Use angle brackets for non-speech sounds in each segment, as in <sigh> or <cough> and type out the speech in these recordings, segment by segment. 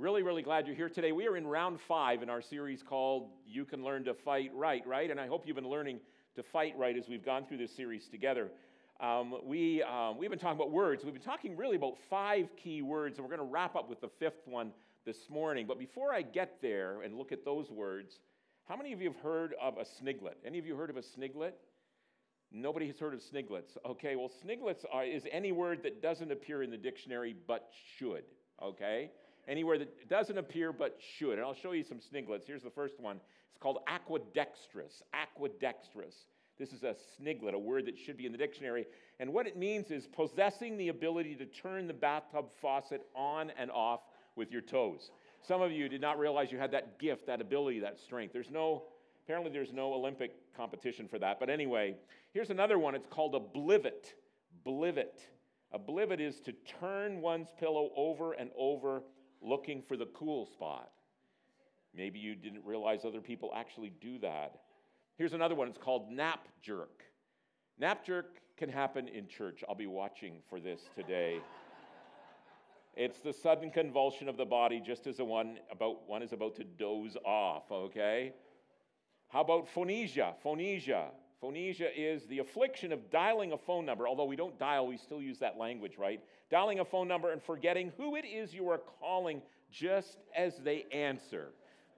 Really, really glad you're here today. We are in round five in our series called You Can Learn to Fight Right, right? And I hope you've been learning to fight right as we've gone through this series together. Um, we, um, we've been talking about words. We've been talking really about five key words, and we're going to wrap up with the fifth one this morning. But before I get there and look at those words, how many of you have heard of a sniglet? Any of you heard of a sniglet? Nobody has heard of sniglets. Okay, well, sniglets are, is any word that doesn't appear in the dictionary but should. Okay? Anywhere that doesn't appear but should. And I'll show you some sniglets. Here's the first one. It's called aquadextrous. Aquadextrous. This is a sniglet, a word that should be in the dictionary. And what it means is possessing the ability to turn the bathtub faucet on and off with your toes. Some of you did not realize you had that gift, that ability, that strength. There's no, apparently, there's no Olympic competition for that. But anyway, here's another one. It's called a blivet. Blivet. A blivet is to turn one's pillow over and over looking for the cool spot. Maybe you didn't realize other people actually do that. Here's another one it's called nap jerk. Nap jerk can happen in church. I'll be watching for this today. <laughs> it's the sudden convulsion of the body just as the one about one is about to doze off, okay? How about phonesia? Phonesia. Phonesia is the affliction of dialing a phone number, although we don't dial, we still use that language, right? Dialing a phone number and forgetting who it is you are calling just as they answer.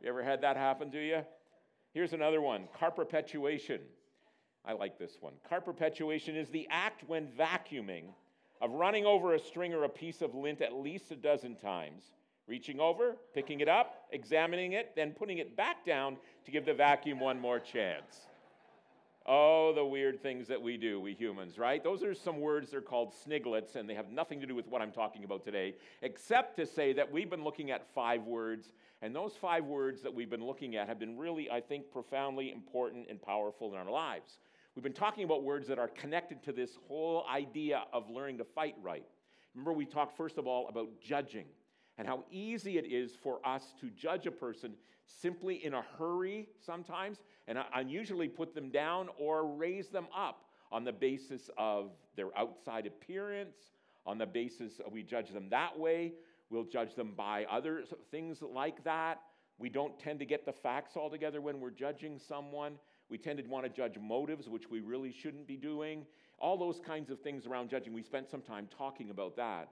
You ever had that happen to you? Here's another one car perpetuation. I like this one. Car perpetuation is the act when vacuuming of running over a string or a piece of lint at least a dozen times, reaching over, picking it up, examining it, then putting it back down to give the vacuum one more chance. Oh, the weird things that we do, we humans, right? Those are some words, they're called sniglets, and they have nothing to do with what I'm talking about today, except to say that we've been looking at five words, and those five words that we've been looking at have been really, I think, profoundly important and powerful in our lives. We've been talking about words that are connected to this whole idea of learning to fight right. Remember, we talked first of all about judging and how easy it is for us to judge a person simply in a hurry sometimes, and unusually put them down or raise them up on the basis of their outside appearance, on the basis we judge them that way. We'll judge them by other things like that. We don't tend to get the facts all together when we're judging someone. We tend to want to judge motives, which we really shouldn't be doing. All those kinds of things around judging. We spent some time talking about that.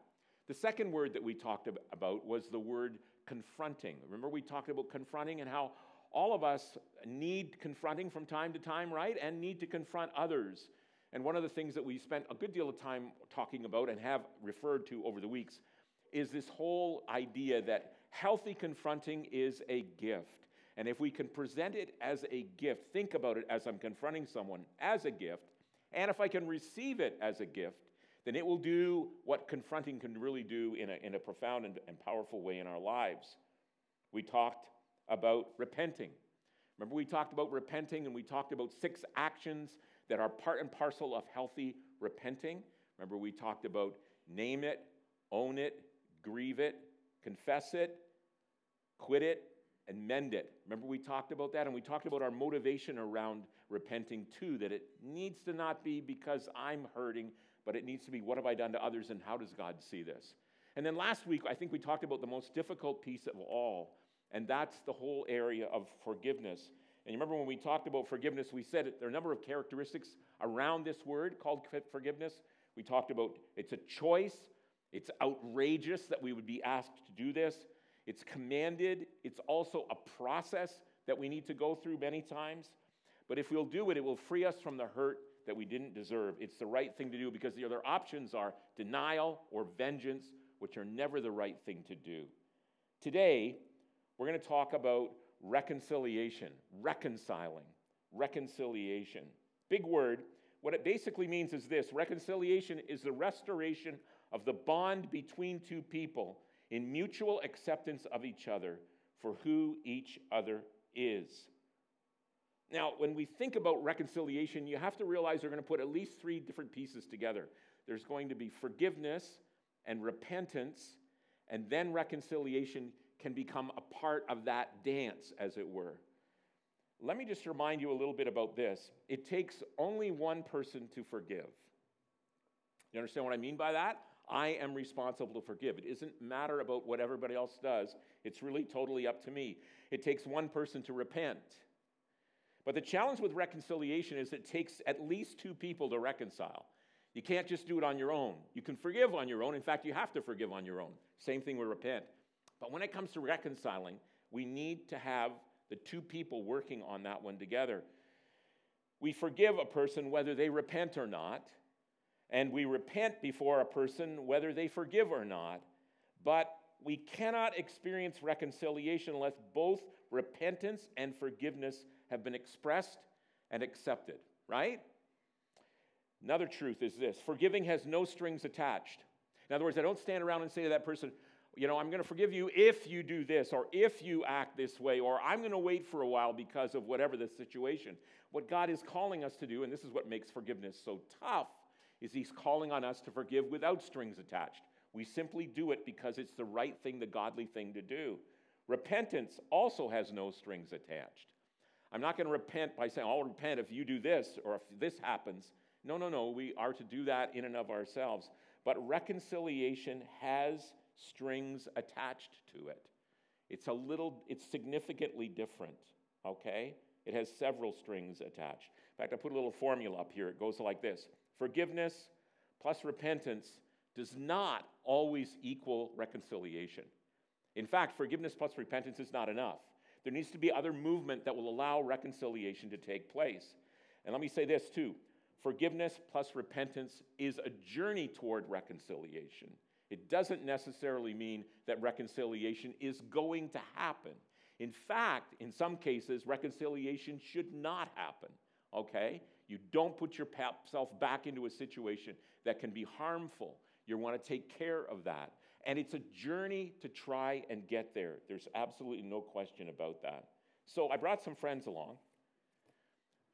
The second word that we talked about was the word confronting. Remember, we talked about confronting and how all of us need confronting from time to time, right? And need to confront others. And one of the things that we spent a good deal of time talking about and have referred to over the weeks is this whole idea that healthy confronting is a gift. And if we can present it as a gift, think about it as I'm confronting someone as a gift, and if I can receive it as a gift, then it will do what confronting can really do in a, in a profound and, and powerful way in our lives. We talked about repenting. Remember, we talked about repenting and we talked about six actions that are part and parcel of healthy repenting. Remember, we talked about name it, own it, grieve it, confess it, quit it, and mend it. Remember, we talked about that, and we talked about our motivation around repenting too, that it needs to not be because I'm hurting, but it needs to be what have I done to others and how does God see this? And then last week, I think we talked about the most difficult piece of all, and that's the whole area of forgiveness. And you remember when we talked about forgiveness, we said there are a number of characteristics around this word called forgiveness. We talked about it's a choice, it's outrageous that we would be asked to do this, it's commanded, it's also a process that we need to go through many times. But if we'll do it, it will free us from the hurt that we didn't deserve. It's the right thing to do because the other options are denial or vengeance, which are never the right thing to do. Today, we're going to talk about reconciliation, reconciling, reconciliation. Big word. What it basically means is this reconciliation is the restoration of the bond between two people in mutual acceptance of each other for who each other is. Now, when we think about reconciliation, you have to realize they're going to put at least three different pieces together. There's going to be forgiveness and repentance, and then reconciliation can become a part of that dance, as it were. Let me just remind you a little bit about this. It takes only one person to forgive. You understand what I mean by that? I am responsible to forgive. It doesn't matter about what everybody else does. It's really totally up to me. It takes one person to repent. But the challenge with reconciliation is it takes at least two people to reconcile. You can't just do it on your own. You can forgive on your own. In fact, you have to forgive on your own. Same thing with repent. But when it comes to reconciling, we need to have the two people working on that one together. We forgive a person whether they repent or not, and we repent before a person whether they forgive or not. But we cannot experience reconciliation unless both repentance and forgiveness have been expressed and accepted, right? Another truth is this forgiving has no strings attached. In other words, I don't stand around and say to that person, you know, I'm going to forgive you if you do this, or if you act this way, or I'm going to wait for a while because of whatever the situation. What God is calling us to do, and this is what makes forgiveness so tough, is He's calling on us to forgive without strings attached. We simply do it because it's the right thing, the godly thing to do. Repentance also has no strings attached. I'm not going to repent by saying, I'll repent if you do this or if this happens. No, no, no. We are to do that in and of ourselves. But reconciliation has strings attached to it. It's a little, it's significantly different, okay? It has several strings attached. In fact, I put a little formula up here. It goes like this Forgiveness plus repentance does not always equal reconciliation. In fact, forgiveness plus repentance is not enough. There needs to be other movement that will allow reconciliation to take place. And let me say this too forgiveness plus repentance is a journey toward reconciliation. It doesn't necessarily mean that reconciliation is going to happen. In fact, in some cases, reconciliation should not happen, okay? You don't put yourself back into a situation that can be harmful. You want to take care of that. And it's a journey to try and get there. There's absolutely no question about that. So I brought some friends along.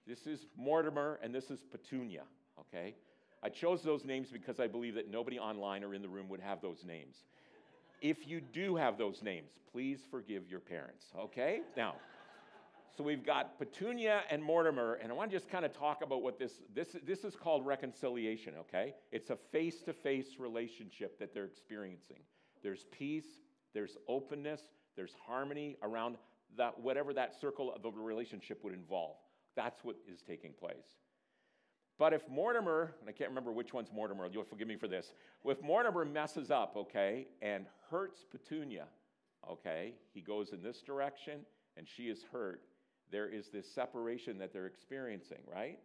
This is Mortimer and this is Petunia, okay? I chose those names because I believe that nobody online or in the room would have those names. If you do have those names, please forgive your parents, okay? Now, so we've got Petunia and Mortimer, and I want to just kind of talk about what this, this, this is called reconciliation, okay? It's a face to face relationship that they're experiencing. There's peace, there's openness, there's harmony around that, whatever that circle of a relationship would involve. That's what is taking place. But if Mortimer, and I can't remember which one's Mortimer, you'll forgive me for this. If Mortimer messes up, okay, and hurts Petunia, okay, he goes in this direction and she is hurt, there is this separation that they're experiencing, right?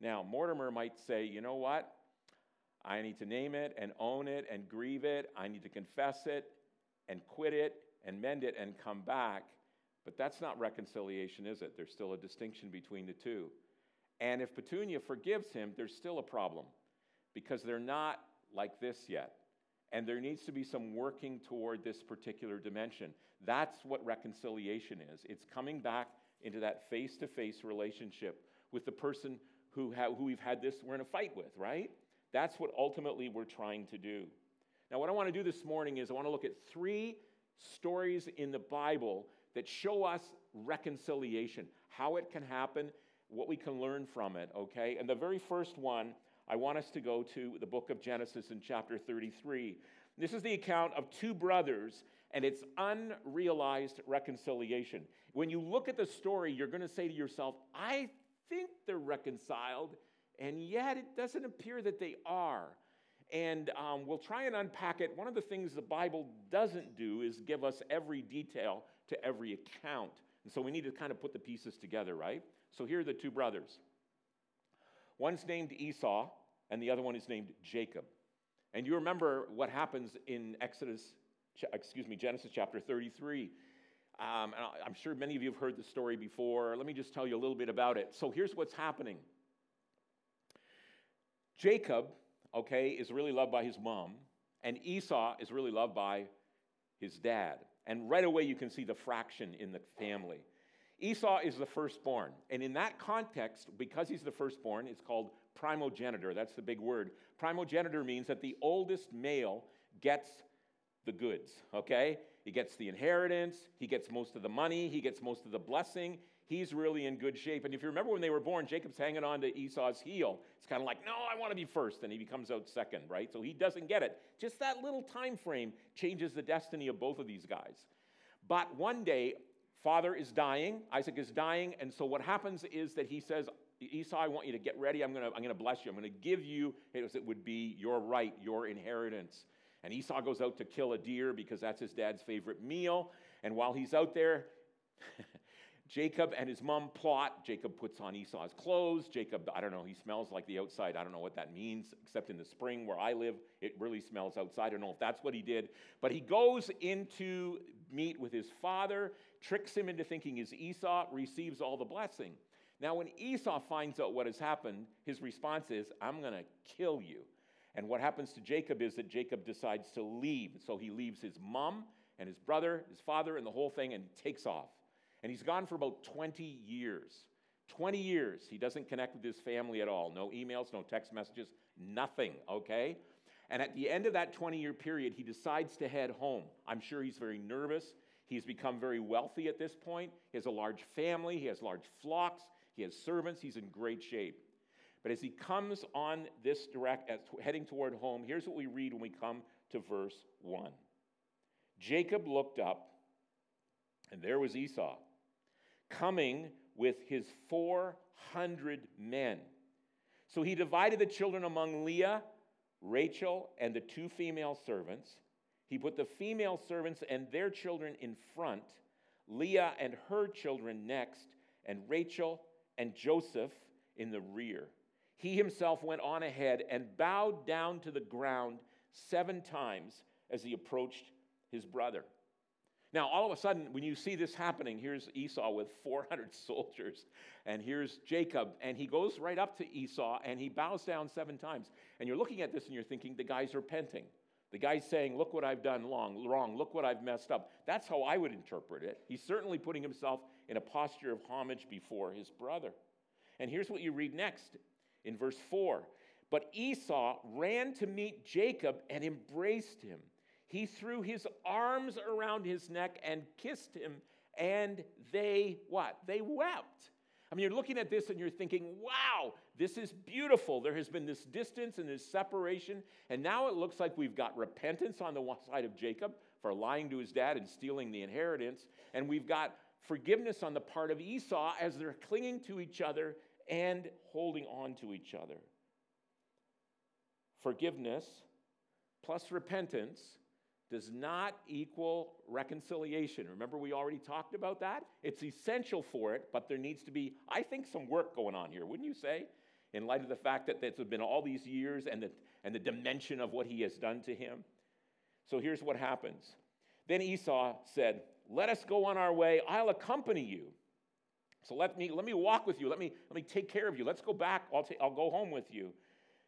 Now, Mortimer might say, you know what? I need to name it and own it and grieve it. I need to confess it and quit it and mend it and come back. But that's not reconciliation, is it? There's still a distinction between the two. And if Petunia forgives him, there's still a problem because they're not like this yet. And there needs to be some working toward this particular dimension. That's what reconciliation is. It's coming back into that face to face relationship with the person who, ha- who we've had this, we're in a fight with, right? That's what ultimately we're trying to do. Now, what I want to do this morning is I want to look at three stories in the Bible that show us reconciliation, how it can happen, what we can learn from it, okay? And the very first one, I want us to go to the book of Genesis in chapter 33. This is the account of two brothers and its unrealized reconciliation. When you look at the story, you're going to say to yourself, I think they're reconciled, and yet it doesn't appear that they are. And um, we'll try and unpack it. One of the things the Bible doesn't do is give us every detail to every account. And so we need to kind of put the pieces together, right? So here are the two brothers. One's named Esau, and the other one is named Jacob. And you remember what happens in Exodus, excuse me, Genesis chapter 33. Um, and I'm sure many of you have heard the story before. Let me just tell you a little bit about it. So here's what's happening Jacob, okay, is really loved by his mom, and Esau is really loved by his dad. And right away, you can see the fraction in the family. Esau is the firstborn. And in that context, because he's the firstborn, it's called primogenitor. That's the big word. Primogenitor means that the oldest male gets the goods, okay? He gets the inheritance, he gets most of the money, he gets most of the blessing. He's really in good shape. And if you remember when they were born, Jacob's hanging on to Esau's heel. It's kind of like, no, I want to be first. And he becomes out second, right? So he doesn't get it. Just that little time frame changes the destiny of both of these guys. But one day, father is dying, Isaac is dying, and so what happens is that he says, Esau, I want you to get ready. I'm going to I'm going to bless you. I'm going to give you, it would be your right, your inheritance. And Esau goes out to kill a deer because that's his dad's favorite meal. And while he's out there, <laughs> Jacob and his mom plot. Jacob puts on Esau's clothes. Jacob, I don't know, he smells like the outside. I don't know what that means, except in the spring where I live, it really smells outside. I don't know if that's what he did. But he goes into meet with his father, tricks him into thinking he's Esau, receives all the blessing. Now, when Esau finds out what has happened, his response is, I'm going to kill you. And what happens to Jacob is that Jacob decides to leave. So he leaves his mom and his brother, his father, and the whole thing and takes off. And he's gone for about 20 years. 20 years. He doesn't connect with his family at all. No emails, no text messages, nothing, okay? And at the end of that 20 year period, he decides to head home. I'm sure he's very nervous. He's become very wealthy at this point. He has a large family, he has large flocks, he has servants, he's in great shape. But as he comes on this direct, as heading toward home, here's what we read when we come to verse 1. Jacob looked up, and there was Esau coming with his 400 men. So he divided the children among Leah, Rachel, and the two female servants. He put the female servants and their children in front, Leah and her children next, and Rachel and Joseph in the rear. He himself went on ahead and bowed down to the ground seven times as he approached his brother. Now, all of a sudden, when you see this happening, here's Esau with <laughs> 400 soldiers, and here's Jacob, and he goes right up to Esau and he bows down seven times. And you're looking at this and you're thinking, the guy's repenting. The guy's saying, Look what I've done long, wrong. Look what I've messed up. That's how I would interpret it. He's certainly putting himself in a posture of homage before his brother. And here's what you read next in verse 4 But Esau ran to meet Jacob and embraced him. He threw his arms around his neck and kissed him, and they what? They wept. I mean, you're looking at this and you're thinking, wow, this is beautiful. There has been this distance and this separation, and now it looks like we've got repentance on the side of Jacob for lying to his dad and stealing the inheritance, and we've got forgiveness on the part of Esau as they're clinging to each other and holding on to each other. Forgiveness plus repentance does not equal reconciliation. Remember, we already talked about that? It's essential for it, but there needs to be, I think, some work going on here, wouldn't you say? In light of the fact that it's been all these years and the, and the dimension of what he has done to him. So here's what happens. Then Esau said, Let us go on our way. I'll accompany you. So let me, let me walk with you. Let me, let me take care of you. Let's go back. I'll, ta- I'll go home with you.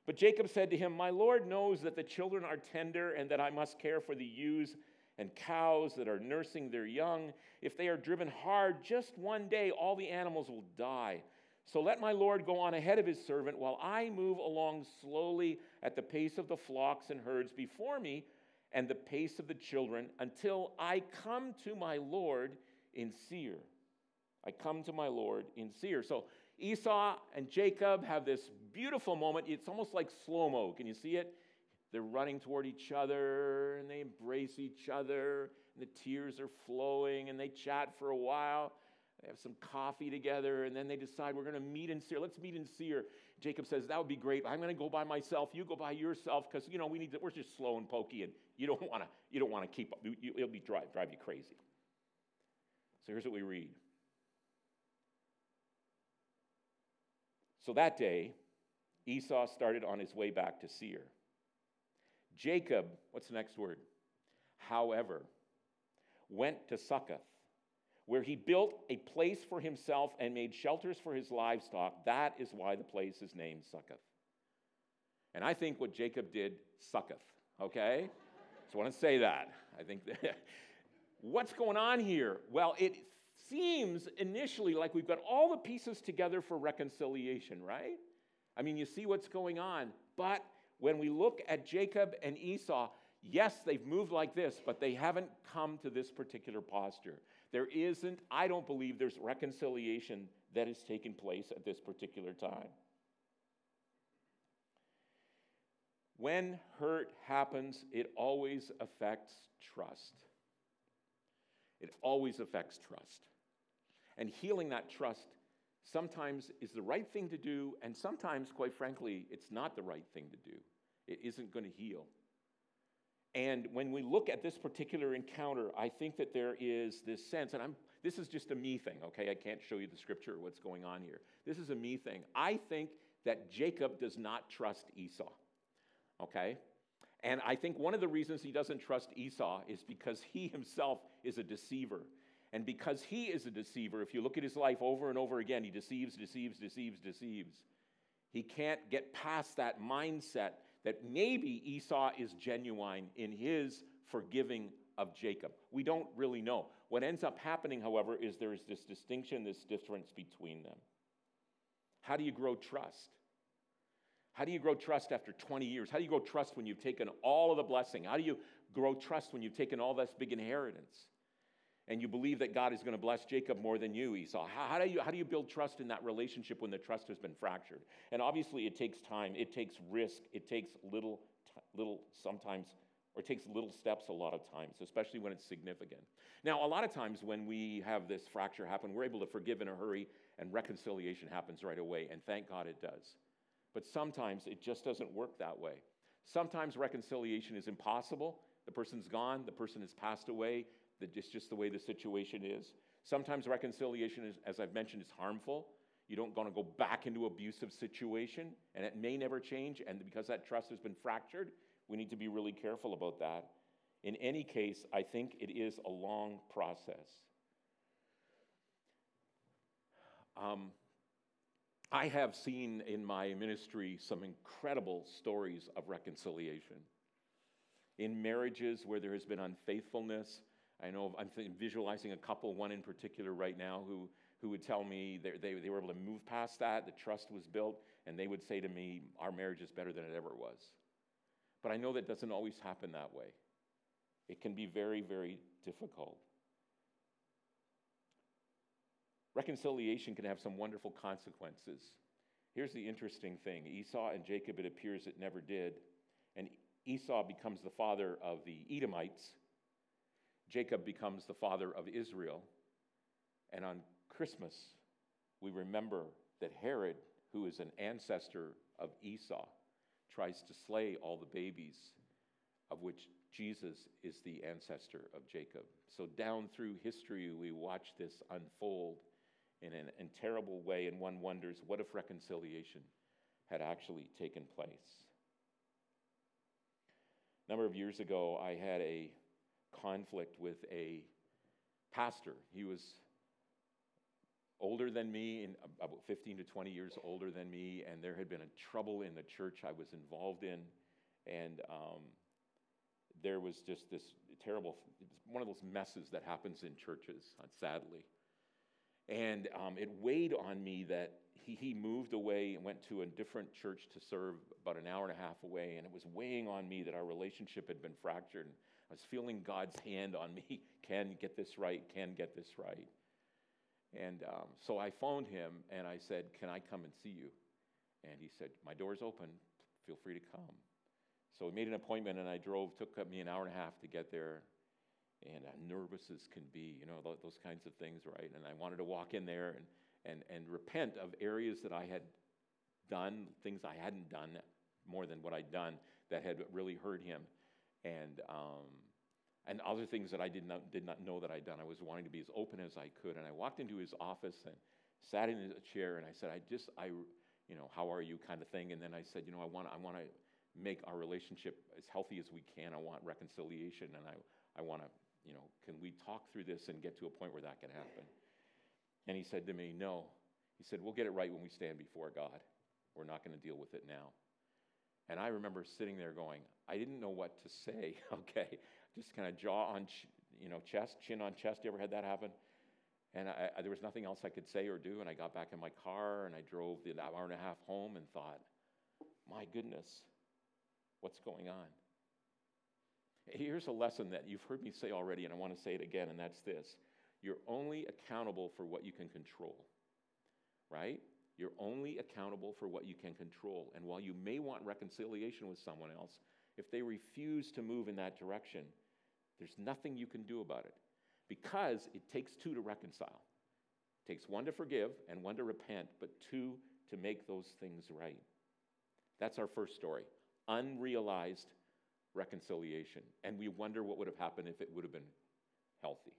But Jacob said to him, My Lord knows that the children are tender and that I must care for the ewes and cows that are nursing their young. If they are driven hard, just one day all the animals will die. So let my Lord go on ahead of his servant while I move along slowly at the pace of the flocks and herds before me and the pace of the children until I come to my Lord in Seir. I come to my Lord in Seir. So Esau and Jacob have this beautiful moment. It's almost like slow mo. Can you see it? They're running toward each other and they embrace each other, and the tears are flowing, and they chat for a while. They have some coffee together, and then they decide we're going to meet in Seir. Let's meet in Seir. Jacob says, That would be great. I'm going to go by myself. You go by yourself because, you know, we need to, we're just slow and pokey, and you don't want to you don't want to keep up. You, it'll be drive, drive you crazy. So here's what we read. So that day, Esau started on his way back to Seir. Jacob, what's the next word? However, went to Succoth, where he built a place for himself and made shelters for his livestock. That is why the place is named Succoth. And I think what Jacob did sucketh, okay? So I want to say that. I think that. <laughs> What's going on here? Well, it seems initially like we've got all the pieces together for reconciliation, right? I mean, you see what's going on. But when we look at Jacob and Esau, yes, they've moved like this, but they haven't come to this particular posture. There isn't, I don't believe there's reconciliation that has taken place at this particular time. When hurt happens, it always affects trust. It always affects trust. And healing that trust sometimes is the right thing to do, and sometimes, quite frankly, it's not the right thing to do. It isn't going to heal. And when we look at this particular encounter, I think that there is this sense, and I'm, this is just a me thing, okay? I can't show you the scripture or what's going on here. This is a me thing. I think that Jacob does not trust Esau, okay? And I think one of the reasons he doesn't trust Esau is because he himself is a deceiver. And because he is a deceiver, if you look at his life over and over again, he deceives, deceives, deceives, deceives. He can't get past that mindset that maybe Esau is genuine in his forgiving of Jacob. We don't really know. What ends up happening, however, is there is this distinction, this difference between them. How do you grow trust? How do you grow trust after 20 years? How do you grow trust when you've taken all of the blessing? How do you grow trust when you've taken all this big inheritance? And you believe that God is going to bless Jacob more than you, Esau. How, how, do you, how do you build trust in that relationship when the trust has been fractured? And obviously, it takes time, it takes risk, it takes little, little sometimes, or takes little steps a lot of times, especially when it's significant. Now, a lot of times when we have this fracture happen, we're able to forgive in a hurry, and reconciliation happens right away. And thank God it does. But sometimes it just doesn't work that way. Sometimes reconciliation is impossible. The person's gone, the person has passed away, it's just the way the situation is. Sometimes reconciliation, is, as I've mentioned, is harmful. You don't want to go back into abusive situation, and it may never change. And because that trust has been fractured, we need to be really careful about that. In any case, I think it is a long process. Um, I have seen in my ministry some incredible stories of reconciliation. In marriages where there has been unfaithfulness, I know I'm visualizing a couple, one in particular right now, who, who would tell me they, they, they were able to move past that, the trust was built, and they would say to me, Our marriage is better than it ever was. But I know that doesn't always happen that way. It can be very, very difficult. Reconciliation can have some wonderful consequences. Here's the interesting thing Esau and Jacob, it appears it never did. And Esau becomes the father of the Edomites. Jacob becomes the father of Israel. And on Christmas, we remember that Herod, who is an ancestor of Esau, tries to slay all the babies, of which Jesus is the ancestor of Jacob. So, down through history, we watch this unfold in a terrible way, and one wonders what if reconciliation had actually taken place? A number of years ago, I had a conflict with a pastor. He was older than me, in about 15 to 20 years older than me, and there had been a trouble in the church I was involved in, and um, there was just this terrible, one of those messes that happens in churches, sadly. And um, it weighed on me that he, he moved away and went to a different church to serve about an hour and a half away. And it was weighing on me that our relationship had been fractured. I was feeling God's hand on me. <laughs> Can get this right? Can get this right? And um, so I phoned him and I said, Can I come and see you? And he said, My door's open. Feel free to come. So we made an appointment and I drove, took me an hour and a half to get there and nervous as can be, you know, those kinds of things, right? And I wanted to walk in there and, and, and repent of areas that I had done, things I hadn't done more than what I'd done that had really hurt him, and, um, and other things that I did not, did not know that I'd done. I was wanting to be as open as I could. And I walked into his office and sat in a chair and I said, I just, I, you know, how are you kind of thing. And then I said, you know, I want, I want to make our relationship as healthy as we can. I want reconciliation and I, I want to you know, can we talk through this and get to a point where that can happen? And he said to me, No. He said, We'll get it right when we stand before God. We're not going to deal with it now. And I remember sitting there going, I didn't know what to say. <laughs> okay, just kind of jaw on, you know, chest, chin on chest. You ever had that happen? And I, I, there was nothing else I could say or do. And I got back in my car and I drove the hour and a half home and thought, my goodness, what's going on? Here's a lesson that you've heard me say already, and I want to say it again, and that's this you're only accountable for what you can control, right? You're only accountable for what you can control. And while you may want reconciliation with someone else, if they refuse to move in that direction, there's nothing you can do about it. because it takes two to reconcile. It takes one to forgive and one to repent, but two to make those things right. That's our first story unrealized reconciliation. And we wonder what would have happened if it would have been healthy.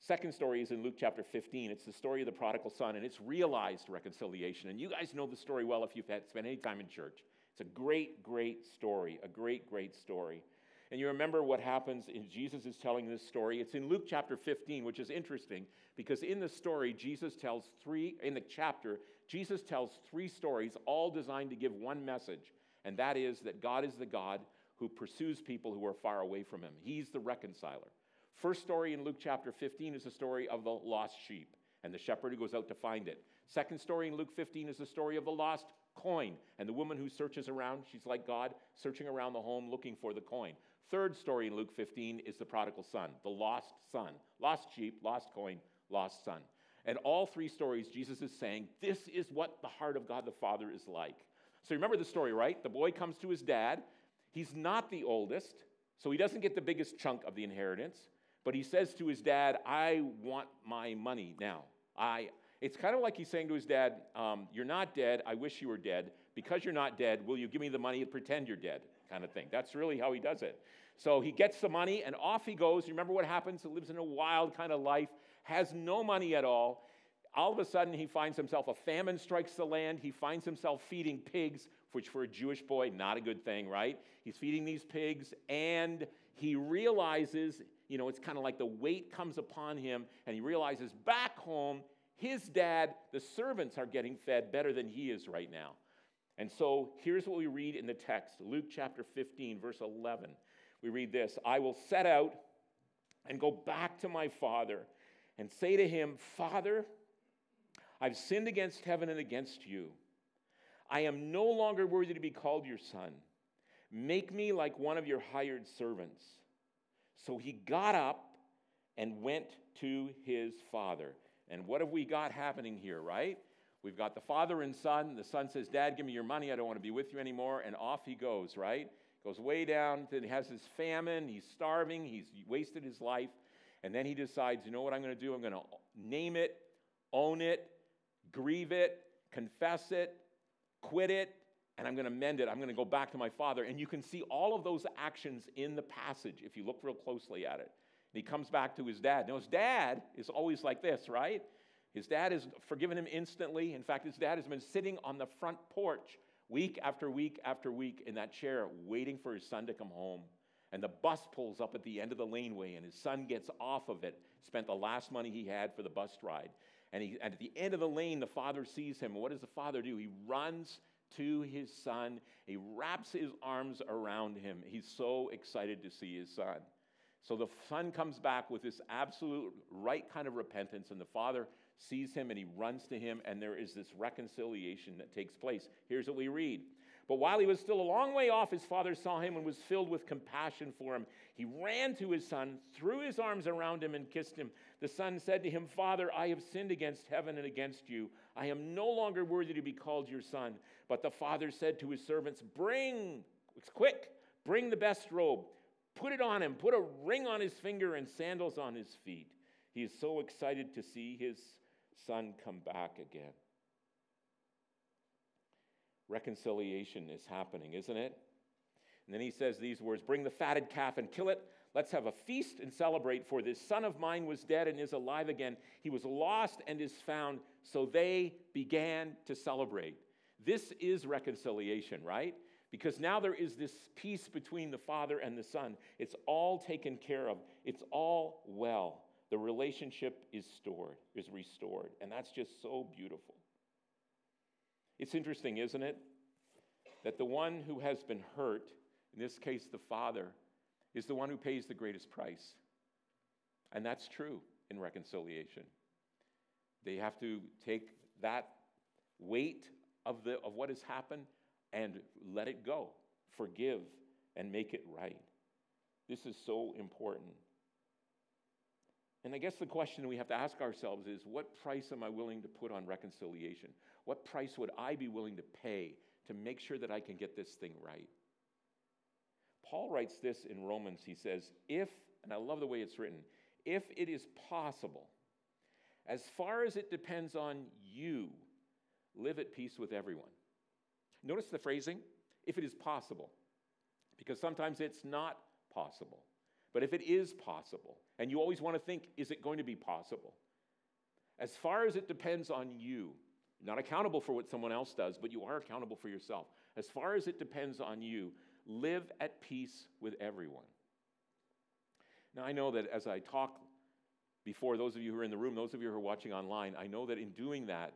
Second story is in Luke chapter 15. It's the story of the prodigal son, and it's realized reconciliation. And you guys know the story well if you've had, spent any time in church. It's a great, great story, a great, great story. And you remember what happens in Jesus is telling this story. It's in Luke chapter 15, which is interesting because in the story, Jesus tells three, in the chapter, Jesus tells three stories, all designed to give one message, and that is that God is the God who pursues people who are far away from him. He's the reconciler. First story in Luke chapter 15 is the story of the lost sheep and the shepherd who goes out to find it. Second story in Luke 15 is the story of the lost coin and the woman who searches around. She's like God, searching around the home looking for the coin. Third story in Luke 15 is the prodigal son, the lost son. Lost sheep, lost coin, lost son. And all three stories, Jesus is saying, this is what the heart of God the Father is like. So remember the story, right? The boy comes to his dad. He's not the oldest, so he doesn't get the biggest chunk of the inheritance. But he says to his dad, I want my money now. I, it's kind of like he's saying to his dad, um, You're not dead. I wish you were dead. Because you're not dead, will you give me the money and pretend you're dead? Kind of thing. That's really how he does it. So he gets the money and off he goes. You remember what happens? He lives in a wild kind of life, has no money at all. All of a sudden, he finds himself, a famine strikes the land. He finds himself feeding pigs, which for a Jewish boy, not a good thing, right? He's feeding these pigs, and he realizes you know, it's kind of like the weight comes upon him, and he realizes back home, his dad, the servants are getting fed better than he is right now. And so here's what we read in the text Luke chapter 15, verse 11. We read this I will set out and go back to my father and say to him, Father, I've sinned against heaven and against you. I am no longer worthy to be called your son. Make me like one of your hired servants. So he got up and went to his father. And what have we got happening here, right? We've got the father and son. The son says, Dad, give me your money. I don't want to be with you anymore. And off he goes, right? Goes way down. Then He has his famine. He's starving. He's wasted his life. And then he decides, you know what I'm going to do? I'm going to name it, own it, grieve it, confess it, quit it, and I'm going to mend it. I'm going to go back to my father. And you can see all of those actions in the passage if you look real closely at it. And he comes back to his dad. Now, his dad is always like this, right? His dad has forgiven him instantly. In fact, his dad has been sitting on the front porch week after week after week in that chair, waiting for his son to come home. And the bus pulls up at the end of the laneway, and his son gets off of it, spent the last money he had for the bus ride. And, he, and at the end of the lane, the father sees him. And what does the father do? He runs to his son. He wraps his arms around him. He's so excited to see his son. So the son comes back with this absolute right kind of repentance, and the father sees him and he runs to him, and there is this reconciliation that takes place. Here's what we read but while he was still a long way off, his father saw him and was filled with compassion for him. He ran to his son, threw his arms around him, and kissed him. The son said to him, Father, I have sinned against heaven and against you. I am no longer worthy to be called your son. But the father said to his servants, Bring, quick, bring the best robe, put it on him, put a ring on his finger and sandals on his feet. He is so excited to see his son come back again reconciliation is happening, isn't it? And then he says these words Bring the fatted calf and kill it. Let's have a feast and celebrate, for this son of mine was dead and is alive again. He was lost and is found. So they began to celebrate. This is reconciliation, right? Because now there is this peace between the Father and the Son. It's all taken care of, it's all well. The relationship is stored, is restored. And that's just so beautiful. It's interesting, isn't it? That the one who has been hurt, in this case the father, is the one who pays the greatest price. And that's true in reconciliation. They have to take that weight of, the, of what has happened and let it go, forgive, and make it right. This is so important. And I guess the question we have to ask ourselves is what price am I willing to put on reconciliation? What price would I be willing to pay to make sure that I can get this thing right? Paul writes this in Romans. He says, If, and I love the way it's written, if it is possible, as far as it depends on you, live at peace with everyone. Notice the phrasing if it is possible, because sometimes it's not possible. But if it is possible, and you always want to think, is it going to be possible? As far as it depends on you, not accountable for what someone else does, but you are accountable for yourself. As far as it depends on you, live at peace with everyone. Now, I know that as I talk before those of you who are in the room, those of you who are watching online, I know that in doing that,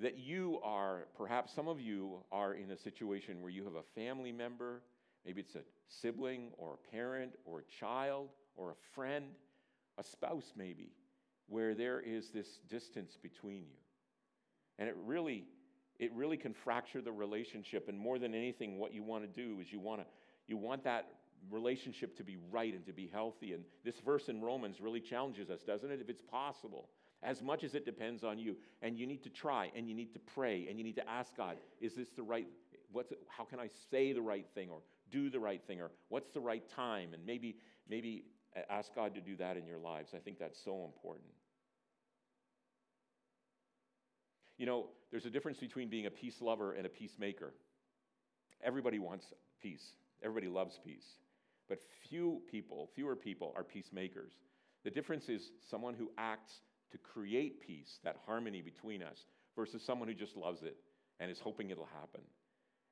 that you are, perhaps some of you are in a situation where you have a family member, maybe it's a sibling or a parent or a child or a friend, a spouse maybe, where there is this distance between you. And it really, it really can fracture the relationship. And more than anything, what you want to do is you want to, you want that relationship to be right and to be healthy. And this verse in Romans really challenges us, doesn't it? If it's possible, as much as it depends on you. And you need to try and you need to pray and you need to ask God, is this the right, what's it, how can I say the right thing or do the right thing or what's the right time? And maybe, maybe ask God to do that in your lives. I think that's so important. You know, there's a difference between being a peace lover and a peacemaker. Everybody wants peace, everybody loves peace. But few people, fewer people, are peacemakers. The difference is someone who acts to create peace, that harmony between us, versus someone who just loves it and is hoping it'll happen.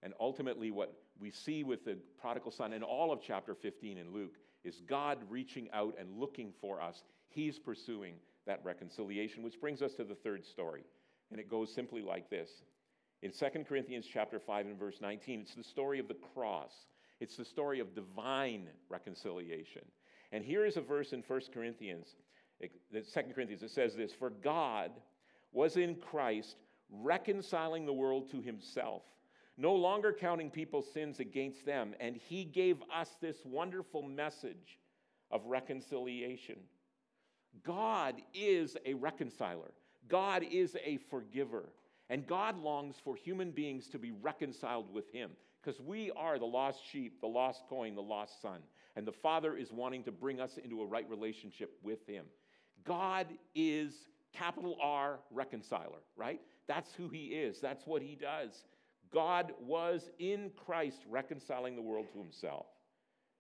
And ultimately, what we see with the prodigal son in all of chapter 15 in Luke is God reaching out and looking for us. He's pursuing that reconciliation, which brings us to the third story. And it goes simply like this. In 2 Corinthians chapter 5 and verse 19, it's the story of the cross. It's the story of divine reconciliation. And here is a verse in 1 Corinthians, 2 Corinthians, it says this For God was in Christ reconciling the world to himself, no longer counting people's sins against them, and he gave us this wonderful message of reconciliation. God is a reconciler. God is a forgiver. And God longs for human beings to be reconciled with Him because we are the lost sheep, the lost coin, the lost son. And the Father is wanting to bring us into a right relationship with Him. God is capital R reconciler, right? That's who He is, that's what He does. God was in Christ reconciling the world to Himself.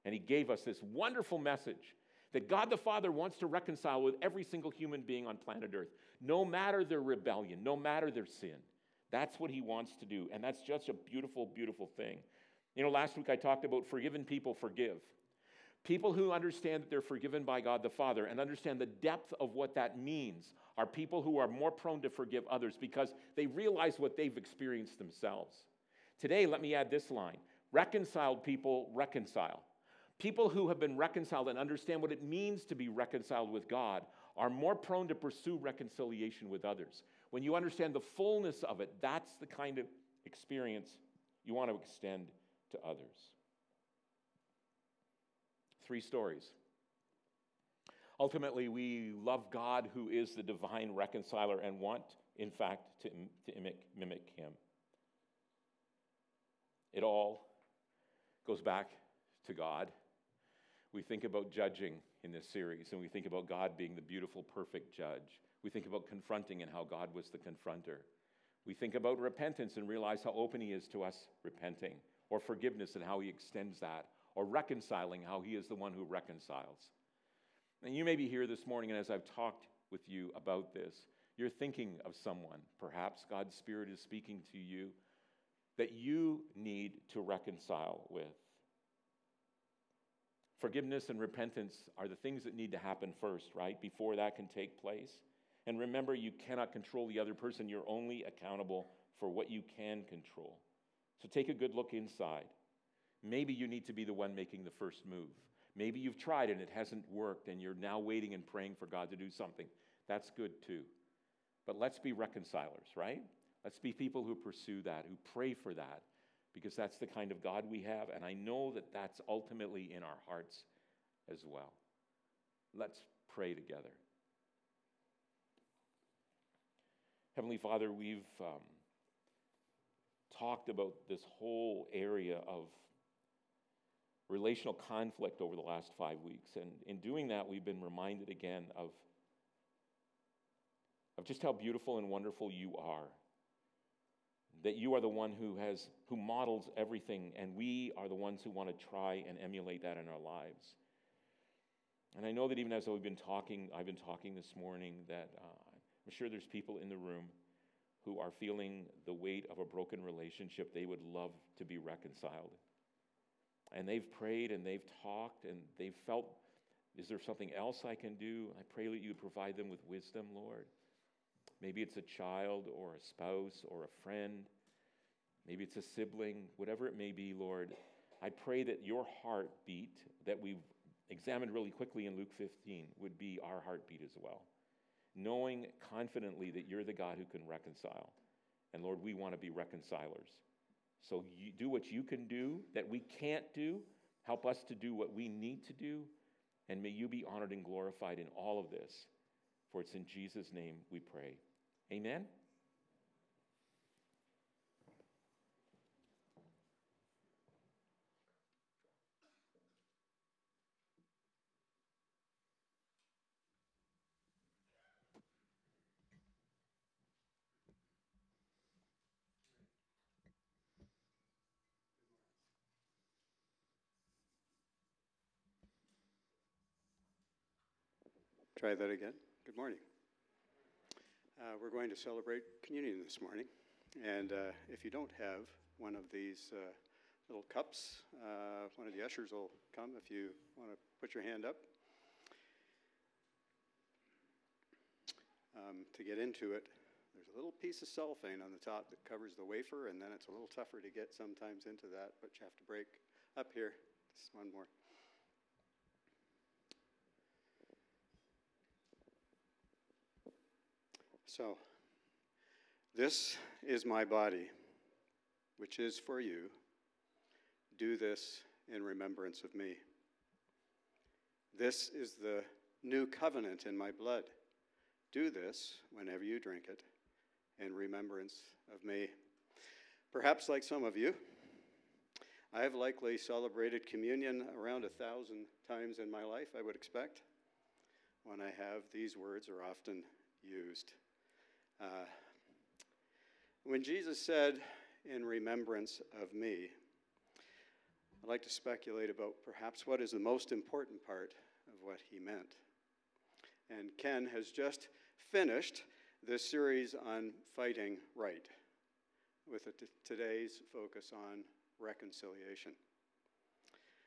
And He gave us this wonderful message that God the Father wants to reconcile with every single human being on planet Earth, no matter their rebellion, no matter their sin. That's what He wants to do. And that's just a beautiful, beautiful thing. You know, last week I talked about forgiven people forgive. People who understand that they're forgiven by God the Father and understand the depth of what that means are people who are more prone to forgive others because they realize what they've experienced themselves. Today, let me add this line reconciled people reconcile. People who have been reconciled and understand what it means to be reconciled with God are more prone to pursue reconciliation with others. When you understand the fullness of it, that's the kind of experience you want to extend to others. Three stories. Ultimately, we love God, who is the divine reconciler, and want, in fact, to, to mimic, mimic him. It all goes back to God we think about judging in this series, and we think about God being the beautiful, perfect judge. We think about confronting and how God was the confronter. We think about repentance and realize how open He is to us repenting, or forgiveness and how He extends that, or reconciling, how He is the one who reconciles. And you may be here this morning, and as I've talked with you about this, you're thinking of someone, perhaps God's Spirit is speaking to you, that you need to reconcile with. Forgiveness and repentance are the things that need to happen first, right? Before that can take place. And remember, you cannot control the other person. You're only accountable for what you can control. So take a good look inside. Maybe you need to be the one making the first move. Maybe you've tried and it hasn't worked and you're now waiting and praying for God to do something. That's good too. But let's be reconcilers, right? Let's be people who pursue that, who pray for that, because that's the kind of God we have. And I know that that's ultimately in our hearts as well. Let's pray together. Heavenly Father, we've um, talked about this whole area of relational conflict over the last five weeks. And in doing that, we've been reminded again of, of just how beautiful and wonderful you are. That you are the one who has who models everything, and we are the ones who want to try and emulate that in our lives. And I know that even as we've been talking, I've been talking this morning, that uh, I'm sure there's people in the room who are feeling the weight of a broken relationship. They would love to be reconciled. And they've prayed and they've talked and they've felt, is there something else I can do? I pray that you provide them with wisdom, Lord. Maybe it's a child or a spouse or a friend. Maybe it's a sibling, whatever it may be, Lord. I pray that your heartbeat that we've examined really quickly in Luke 15 would be our heartbeat as well. Knowing confidently that you're the God who can reconcile. And Lord, we want to be reconcilers. So you do what you can do that we can't do. Help us to do what we need to do. And may you be honored and glorified in all of this. For it's in Jesus' name we pray. Amen. Try that again. Good morning. Uh, we're going to celebrate communion this morning. And uh, if you don't have one of these uh, little cups, uh, one of the ushers will come if you want to put your hand up. Um, to get into it, there's a little piece of cellophane on the top that covers the wafer, and then it's a little tougher to get sometimes into that, but you have to break up here. Just one more. So, this is my body, which is for you. Do this in remembrance of me. This is the new covenant in my blood. Do this whenever you drink it in remembrance of me. Perhaps, like some of you, I have likely celebrated communion around a thousand times in my life, I would expect. When I have, these words are often used. Uh, when Jesus said, in remembrance of me, I'd like to speculate about perhaps what is the most important part of what he meant. And Ken has just finished this series on fighting right, with today's focus on reconciliation.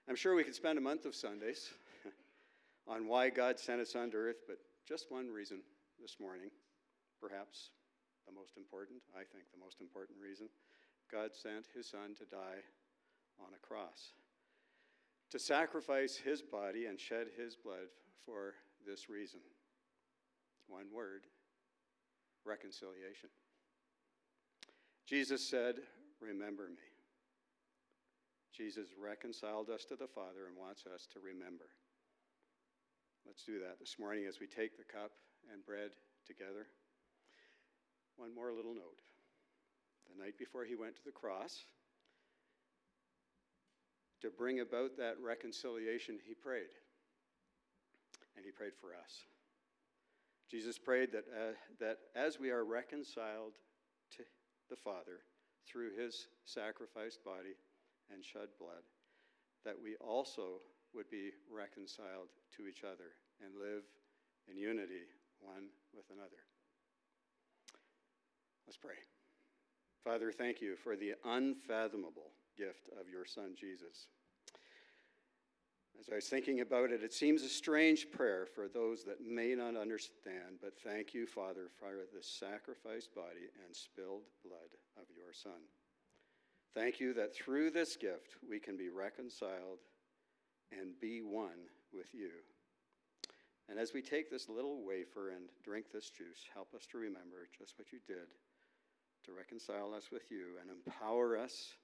I'm sure we could spend a month of Sundays <laughs> on why God sent us on earth, but just one reason this morning perhaps the most important, I think the most important reason, God sent his son to die on a cross, to sacrifice his body and shed his blood for this reason. One word reconciliation. Jesus said, Remember me. Jesus reconciled us to the Father and wants us to remember. Let's do that this morning as we take the cup and bread together. One more little note. The night before he went to the cross, to bring about that reconciliation, he prayed. And he prayed for us. Jesus prayed that, uh, that as we are reconciled to the Father through his sacrificed body and shed blood, that we also would be reconciled to each other and live in unity one with another. Let's pray. Father, thank you for the unfathomable gift of your Son, Jesus. As I was thinking about it, it seems a strange prayer for those that may not understand, but thank you, Father, for the sacrificed body and spilled blood of your Son. Thank you that through this gift we can be reconciled and be one with you. And as we take this little wafer and drink this juice, help us to remember just what you did to reconcile us with you and empower us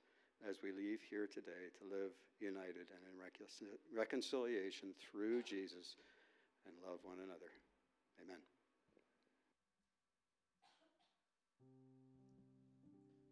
as we leave here today to live united and in reconciliation through Jesus and love one another. Amen.